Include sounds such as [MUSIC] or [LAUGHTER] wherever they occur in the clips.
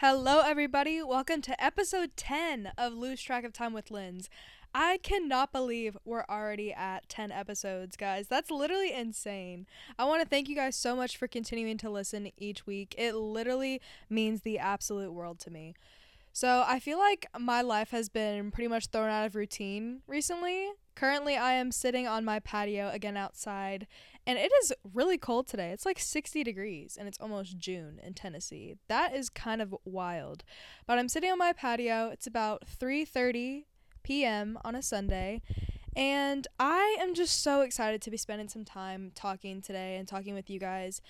Hello, everybody. Welcome to episode 10 of Lose Track of Time with Lens. I cannot believe we're already at 10 episodes, guys. That's literally insane. I want to thank you guys so much for continuing to listen each week. It literally means the absolute world to me. So, I feel like my life has been pretty much thrown out of routine recently. Currently, I am sitting on my patio again outside, and it is really cold today. It's like 60 degrees, and it's almost June in Tennessee. That is kind of wild. But I'm sitting on my patio. It's about 3:30 p.m. on a Sunday. And I am just so excited to be spending some time talking today and talking with you guys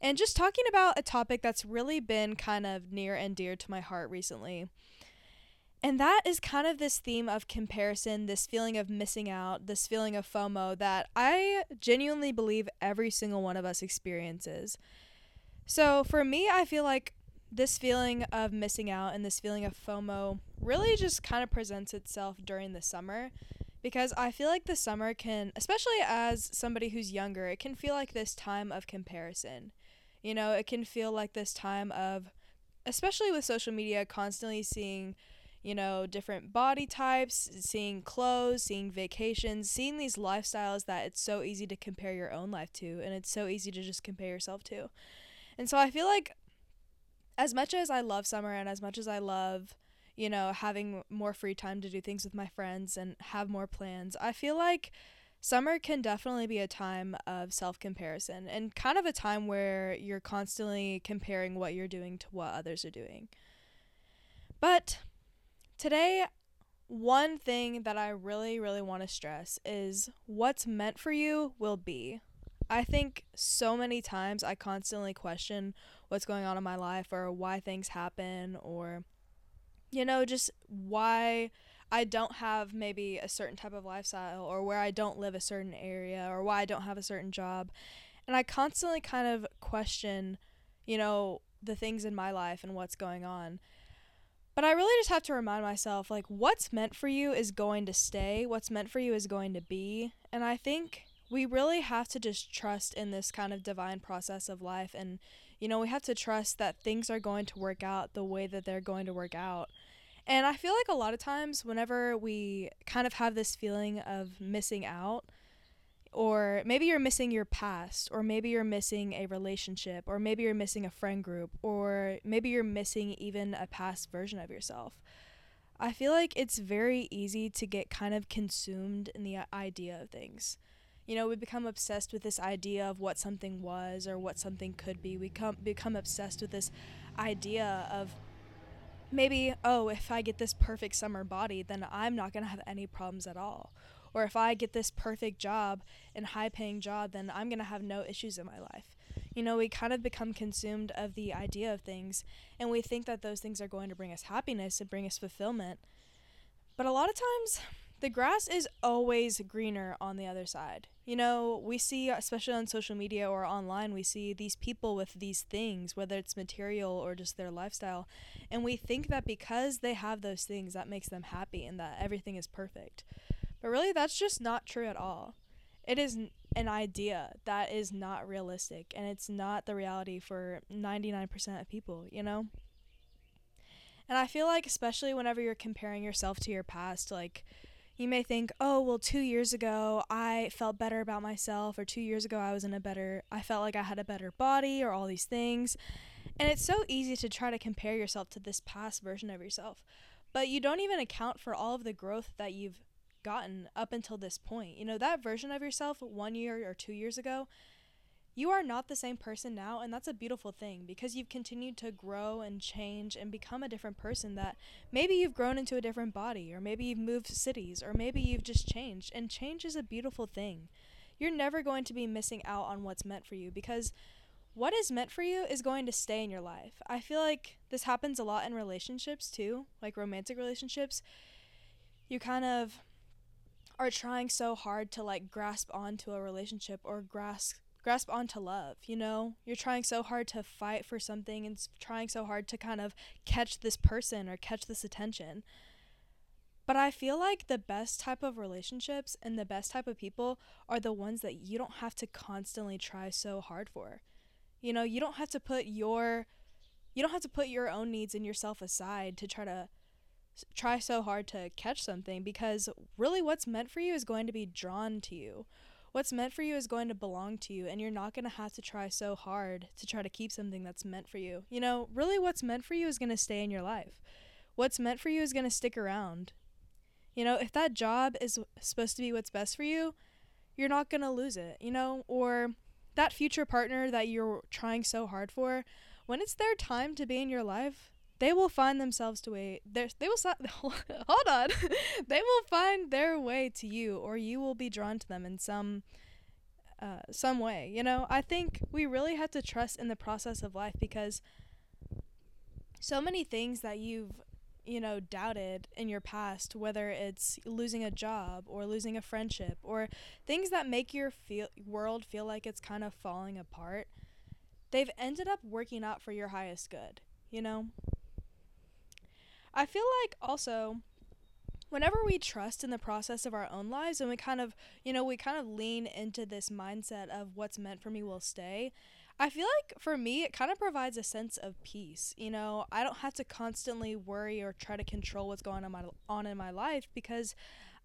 and just talking about a topic that's really been kind of near and dear to my heart recently. And that is kind of this theme of comparison, this feeling of missing out, this feeling of FOMO that I genuinely believe every single one of us experiences. So for me, I feel like this feeling of missing out and this feeling of FOMO really just kind of presents itself during the summer because I feel like the summer can, especially as somebody who's younger, it can feel like this time of comparison. You know, it can feel like this time of, especially with social media, constantly seeing, you know, different body types, seeing clothes, seeing vacations, seeing these lifestyles that it's so easy to compare your own life to and it's so easy to just compare yourself to. And so I feel like as much as I love summer and as much as I love, you know, having more free time to do things with my friends and have more plans, I feel like summer can definitely be a time of self comparison and kind of a time where you're constantly comparing what you're doing to what others are doing. But today, one thing that I really, really want to stress is what's meant for you will be. I think so many times I constantly question what's going on in my life or why things happen or you know just why I don't have maybe a certain type of lifestyle or where I don't live a certain area or why I don't have a certain job. And I constantly kind of question, you know, the things in my life and what's going on. But I really just have to remind myself like what's meant for you is going to stay, what's meant for you is going to be. And I think we really have to just trust in this kind of divine process of life. And you know we have to trust that things are going to work out the way that they're going to work out. And i feel like a lot of times whenever we kind of have this feeling of missing out or maybe you're missing your past or maybe you're missing a relationship or maybe you're missing a friend group or maybe you're missing even a past version of yourself i feel like it's very easy to get kind of consumed in the idea of things you know, we become obsessed with this idea of what something was or what something could be. We come become obsessed with this idea of maybe, oh, if I get this perfect summer body, then I'm not going to have any problems at all. Or if I get this perfect job and high paying job, then I'm going to have no issues in my life. You know, we kind of become consumed of the idea of things and we think that those things are going to bring us happiness and bring us fulfillment. But a lot of times, the grass is always greener on the other side. You know, we see, especially on social media or online, we see these people with these things, whether it's material or just their lifestyle. And we think that because they have those things, that makes them happy and that everything is perfect. But really, that's just not true at all. It is an idea that is not realistic, and it's not the reality for 99% of people, you know? And I feel like, especially whenever you're comparing yourself to your past, like, you may think, oh, well, two years ago I felt better about myself, or two years ago I was in a better, I felt like I had a better body, or all these things. And it's so easy to try to compare yourself to this past version of yourself, but you don't even account for all of the growth that you've gotten up until this point. You know, that version of yourself one year or two years ago, you are not the same person now, and that's a beautiful thing because you've continued to grow and change and become a different person that maybe you've grown into a different body, or maybe you've moved cities, or maybe you've just changed. And change is a beautiful thing. You're never going to be missing out on what's meant for you because what is meant for you is going to stay in your life. I feel like this happens a lot in relationships too, like romantic relationships. You kind of are trying so hard to like grasp onto a relationship or grasp grasp onto love you know? You're trying so hard to fight for something and trying so hard to kind of catch this person or catch this attention. But i feel like the best type of relationships and the best type of people are the ones that you don't have to constantly try so hard for. You know you don't have to put your you don't have to put your own needs and yourself aside to try to try so hard to catch something because really what's meant for you is going to be drawn to you. What's meant for you is going to belong to you, and you're not going to have to try so hard to try to keep something that's meant for you. You know, really what's meant for you is going to stay in your life. What's meant for you is going to stick around. You know, if that job is supposed to be what's best for you, you're not going to lose it, you know, or that future partner that you're trying so hard for, when it's their time to be in your life, they will find themselves to way they will [LAUGHS] hold on. [LAUGHS] They will find their way to you or you will be drawn to them in some uh, some way you know? I think we really have to trust in the process of life because so many things that you've you know doubted in your past whether it's losing a job or losing a friendship or things that make your feel world feel like it's kind of falling apart they've ended up working out for your highest good you know I feel like also whenever we trust in the process of our own lives and we kind of, you know, we kind of lean into this mindset of what's meant for me will stay, I feel like for me, it kind of provides a sense of peace. You know, I don't have to constantly worry or try to control what's going on, my, on in my life because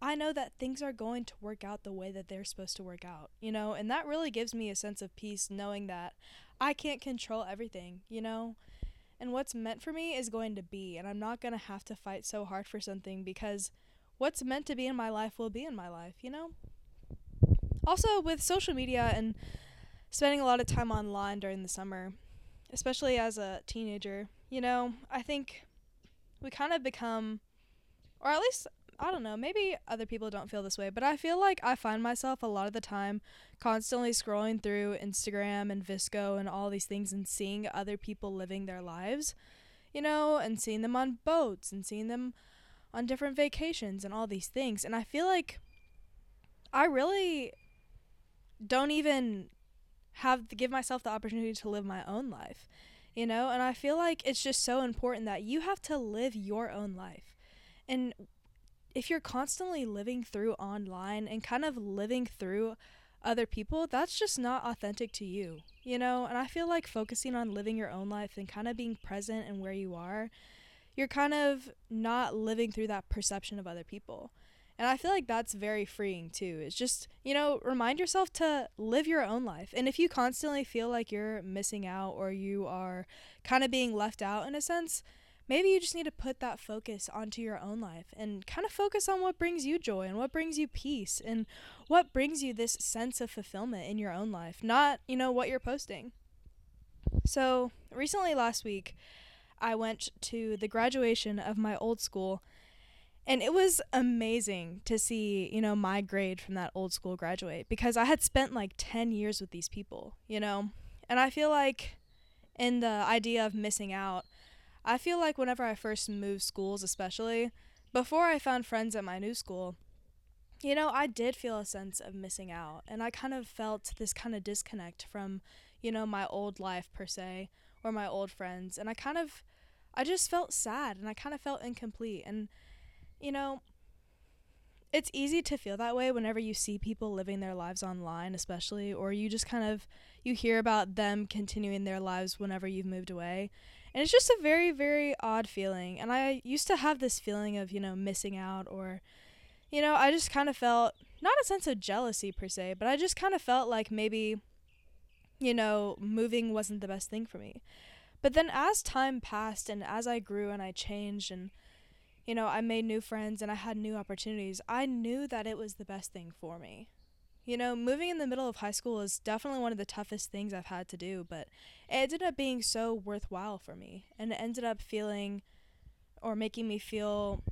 I know that things are going to work out the way that they're supposed to work out, you know, and that really gives me a sense of peace knowing that I can't control everything, you know and what's meant for me is going to be and i'm not going to have to fight so hard for something because what's meant to be in my life will be in my life you know? Also with social media and spending a lot of time online during the summer especially as a teenager you know i think we kind of become or at least I don't know, maybe other people don't feel this way, but I feel like I find myself a lot of the time constantly scrolling through Instagram and VSCO and all these things and seeing other people living their lives, you know, and seeing them on boats and seeing them on different vacations and all these things. And I feel like I really don't even have give myself the opportunity to live my own life, you know? And I feel like it's just so important that you have to live your own life. And if you're constantly living through online and kind of living through other people, that's just not authentic to you, you know? And I feel like focusing on living your own life and kind of being present and where you are, you're kind of not living through that perception of other people. And I feel like that's very freeing too. It's just, you know, remind yourself to live your own life. And if you constantly feel like you're missing out or you are kind of being left out in a sense, maybe you just need to put that focus onto your own life and kind of focus on what brings you joy and what brings you peace and what brings you this sense of fulfillment in your own life, not, you know, what you're posting. So, recently last week, I went to the graduation of my old school and it was amazing to see, you know, my grade from that old school graduate because I had spent like 10 years with these people, you know. And I feel like in the idea of missing out, I feel like whenever I first moved schools, especially before I found friends at my new school, you know, I did feel a sense of missing out. And I kind of felt this kind of disconnect from, you know, my old life per se or my old friends. And I kind of, I just felt sad and I kind of felt incomplete. And, you know, it's easy to feel that way whenever you see people living their lives online, especially, or you just kind of, you hear about them continuing their lives whenever you've moved away. And it's just a very, very odd feeling. And I used to have this feeling of, you know, missing out or, you know, I just kind of felt not a sense of jealousy per se, but I just kind of felt like maybe, you know, moving wasn't the best thing for me. But then as time passed and as I grew and I changed and, you know, I made new friends and I had new opportunities, I knew that it was the best thing for me. You know, moving in the middle of high school is definitely one of the toughest things I've had to do, but it ended up being so worthwhile for me. And it ended up feeling or making me feel,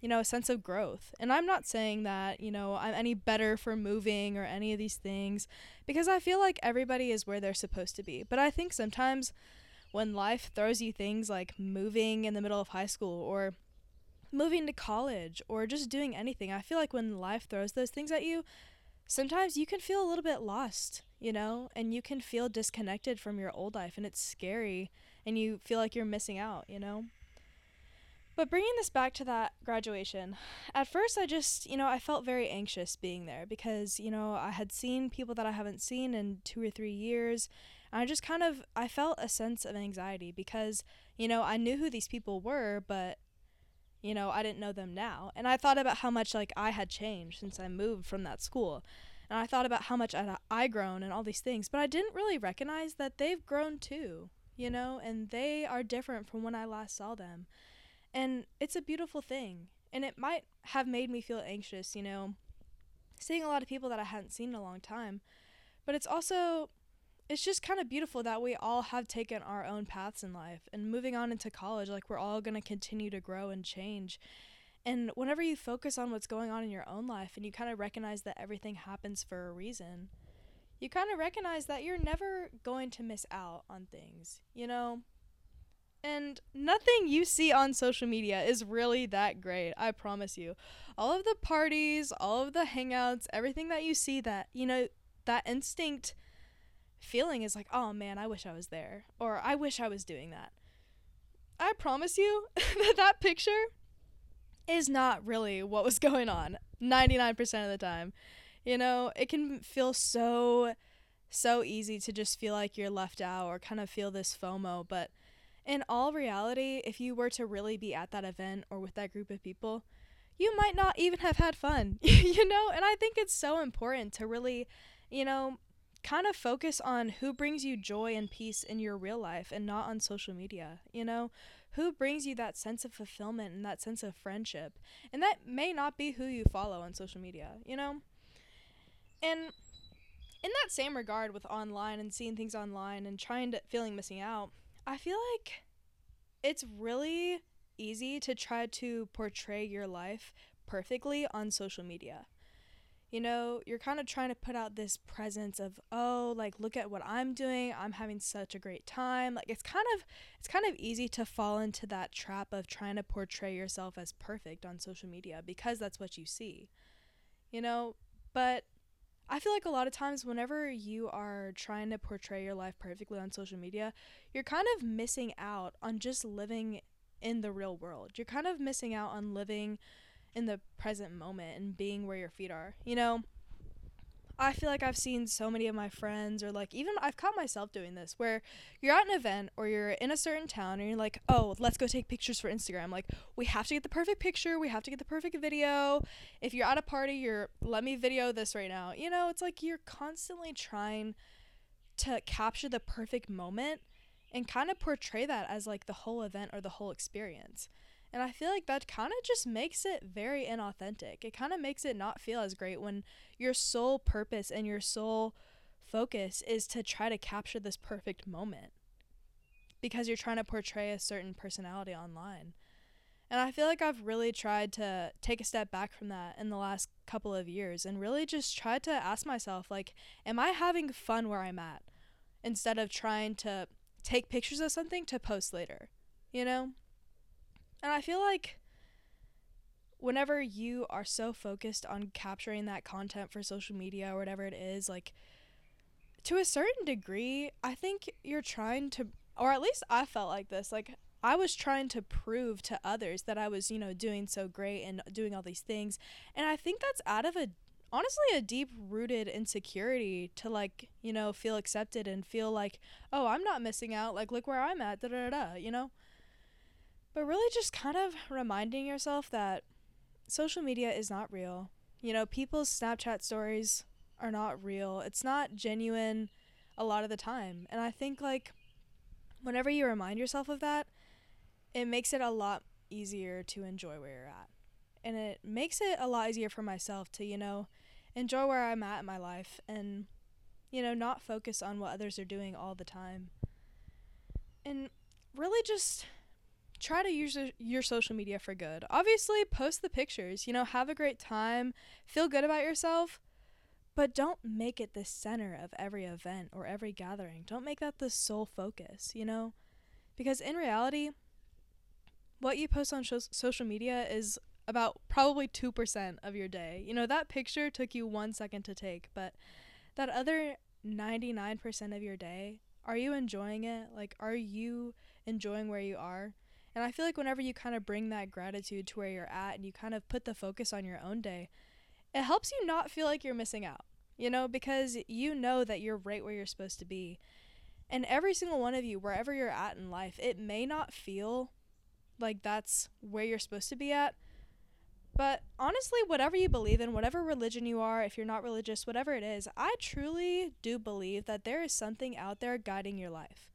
you know, a sense of growth. And I'm not saying that, you know, I'm any better for moving or any of these things because I feel like everybody is where they're supposed to be. But I think sometimes when life throws you things like moving in the middle of high school or moving to college or just doing anything, I feel like when life throws those things at you, sometimes you can feel a little bit lost, you know, and you can feel disconnected from your old life and it's scary and you feel like you're missing out, you know. But bringing this back to that graduation, at first I just, you know, I felt very anxious being there because, you know, I had seen people that I haven't seen in two or three years. And I just kind of I felt a sense of anxiety because, you know, I knew who these people were, but you know, I didn't know them now. And I thought about how much like I had changed since I moved from that school. And I thought about how much I'd, I grown and all these things, but I didn't really recognize that they've grown too, you know, and they are different from when I last saw them. And it's a beautiful thing. And it might have made me feel anxious, you know, seeing a lot of people that I hadn't seen in a long time. But it's also it's just kind of beautiful that we all have taken our own paths in life and moving on into college like we're all going to continue to grow and change and whenever you focus on what's going on in your own life and you kind of recognize that everything happens for a reason you kind of recognize that you're never going to miss out on things you know and nothing you see on social media is really that great, I promise you. All of the parties, all of the hangouts, everything that you see that, you know, that instinct feeling is like, oh man, I wish I was there. Or I wish I was doing that. I promise you [LAUGHS] that that picture is not really what was going on 99% of the time. You know, it can feel so, so easy to just feel like you're left out or kind of feel this FOMO. But in all reality, if you were to really be at that event or with that group of people, you might not even have had fun, [LAUGHS] you know? And I think it's so important to really, you know, kind of focus on who brings you joy and peace in your real life and not on social media, you know? Who brings you that sense of fulfillment and that sense of friendship? And that may not be who you follow on social media, you know? And in that same regard with online and seeing things online and trying to feeling missing out, I feel like it's really easy to try to portray your life perfectly on social media you know, you're kind of trying to put out this presence of, oh, like look at what I'm doing. I'm having such a great time. Like it's kind of it's kind of easy to fall into that trap of trying to portray yourself as perfect on social media because that's what you see. You know, but I feel like a lot of times whenever you are trying to portray your life perfectly on social media, you're kind of missing out on just living in the real world. You're kind of missing out on living in the present moment and being where your feet are. You know, I feel like I've seen so many of my friends, or like even I've caught myself doing this, where you're at an event or you're in a certain town and you're like, oh, let's go take pictures for Instagram. Like, we have to get the perfect picture, we have to get the perfect video. If you're at a party, you're, let me video this right now. You know, it's like you're constantly trying to capture the perfect moment and kind of portray that as like the whole event or the whole experience. And I feel like that kind of just makes it very inauthentic. It kind of makes it not feel as great when your sole purpose and your sole focus is to try to capture this perfect moment because you're trying to portray a certain personality online. And I feel like I've really tried to take a step back from that in the last couple of years and really just tried to ask myself like am I having fun where I'm at instead of trying to take pictures of something to post later, you know? And I feel like whenever you are so focused on capturing that content for social media or whatever it is, like to a certain degree, I think you're trying to, or at least I felt like this, like I was trying to prove to others that I was, you know, doing so great and doing all these things. And I think that's out of a, honestly, a deep rooted insecurity to like, you know, feel accepted and feel like, oh, I'm not missing out. Like, look where I'm at, da da da, you know? But really, just kind of reminding yourself that social media is not real. You know, people's Snapchat stories are not real. It's not genuine a lot of the time. And I think, like, whenever you remind yourself of that, it makes it a lot easier to enjoy where you're at. And it makes it a lot easier for myself to, you know, enjoy where I'm at in my life and, you know, not focus on what others are doing all the time. And really just try to use your social media for good. Obviously, post the pictures, you know, have a great time, feel good about yourself, but don't make it the center of every event or every gathering. Don't make that the sole focus, you know? Because in reality, what you post on sh- social media is about probably 2% of your day. You know, that picture took you 1 second to take, but that other 99% of your day, are you enjoying it? Like are you enjoying where you are? And I feel like whenever you kind of bring that gratitude to where you're at and you kind of put the focus on your own day, it helps you not feel like you're missing out, you know, because you know that you're right where you're supposed to be. And every single one of you, wherever you're at in life, it may not feel like that's where you're supposed to be at. But honestly, whatever you believe in, whatever religion you are, if you're not religious, whatever it is, I truly do believe that there is something out there guiding your life.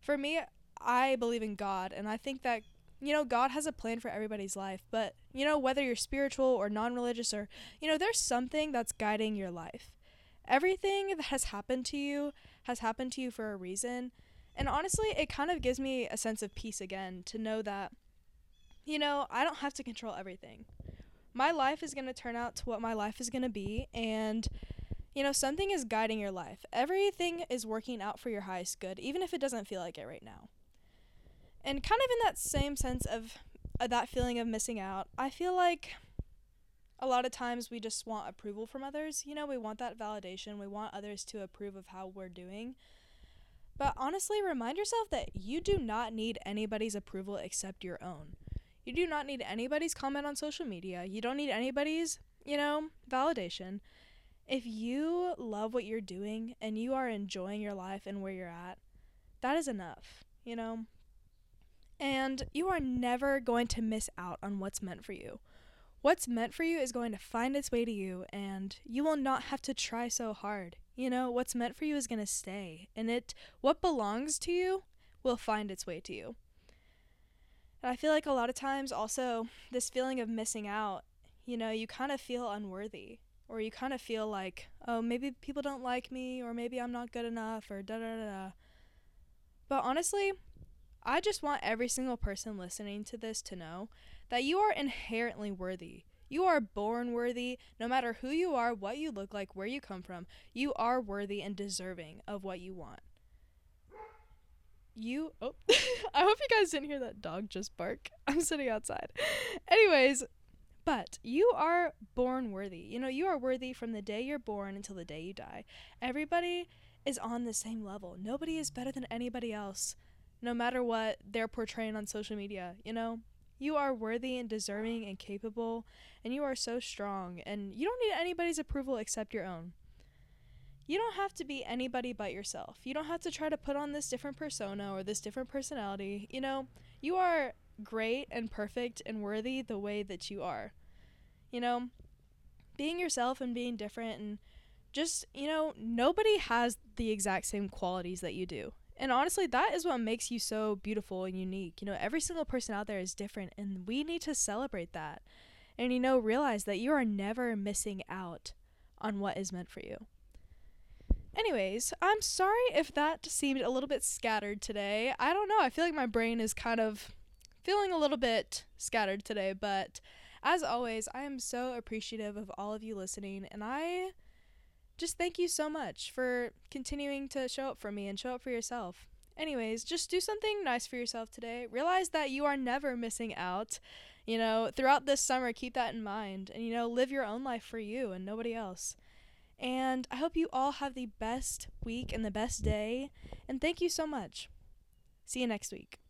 For me, I believe in God, and I think that, you know, God has a plan for everybody's life. But, you know, whether you're spiritual or non religious, or, you know, there's something that's guiding your life. Everything that has happened to you has happened to you for a reason. And honestly, it kind of gives me a sense of peace again to know that, you know, I don't have to control everything. My life is going to turn out to what my life is going to be. And, you know, something is guiding your life. Everything is working out for your highest good, even if it doesn't feel like it right now. And kind of in that same sense of uh, that feeling of missing out, I feel like a lot of times we just want approval from others. You know, we want that validation. We want others to approve of how we're doing. But honestly, remind yourself that you do not need anybody's approval except your own. You do not need anybody's comment on social media. You don't need anybody's, you know, validation. If you love what you're doing and you are enjoying your life and where you're at, that is enough, you know? And you are never going to miss out on what's meant for you. What's meant for you is going to find its way to you, and you will not have to try so hard. You know, what's meant for you is going to stay, and it what belongs to you will find its way to you. And I feel like a lot of times also this feeling of missing out, you know, you kind of feel unworthy or you kind of feel like, oh, maybe people don't like me or maybe I'm not good enough or da da da da. But honestly, I just want every single person listening to this to know that you are inherently worthy. You are born worthy, no matter who you are, what you look like, where you come from. You are worthy and deserving of what you want. You oh [LAUGHS] i hope you guys didn't hear that dog just bark. [LAUGHS] I'm sitting outside. Anyways but you are born worthy. You know you are worthy from the day you're born until the day you die. Everybody is on the same level. Nobody is better than anybody else no matter what they're portraying on social media you know you are worthy and deserving and capable and you are so strong and you don't need anybody's approval except your own you don't have to be anybody but yourself. You don't have to try to put on this different persona or this different personality. You know, you are great and perfect and worthy the way that you are. You know, being yourself and being different and just, you know, nobody has the exact same qualities that you do. And honestly, that is what makes you so beautiful and unique. You know, every single person out there is different, and we need to celebrate that. And, you know, realize that you are never missing out on what is meant for you. Anyways, I'm sorry if that seemed a little bit scattered today. I don't know. I feel like my brain is kind of feeling a little bit scattered today, but as always, I am so appreciative of all of you listening, and I just thank you so much for continuing to show up for me and show up for yourself. Anyways, just do something nice for yourself today. Realize that you are never missing out. You know, throughout this summer, keep that in mind and, you know, live your own life for you and nobody else. And I hope you all have the best week and the best day. And thank you so much. See you next week.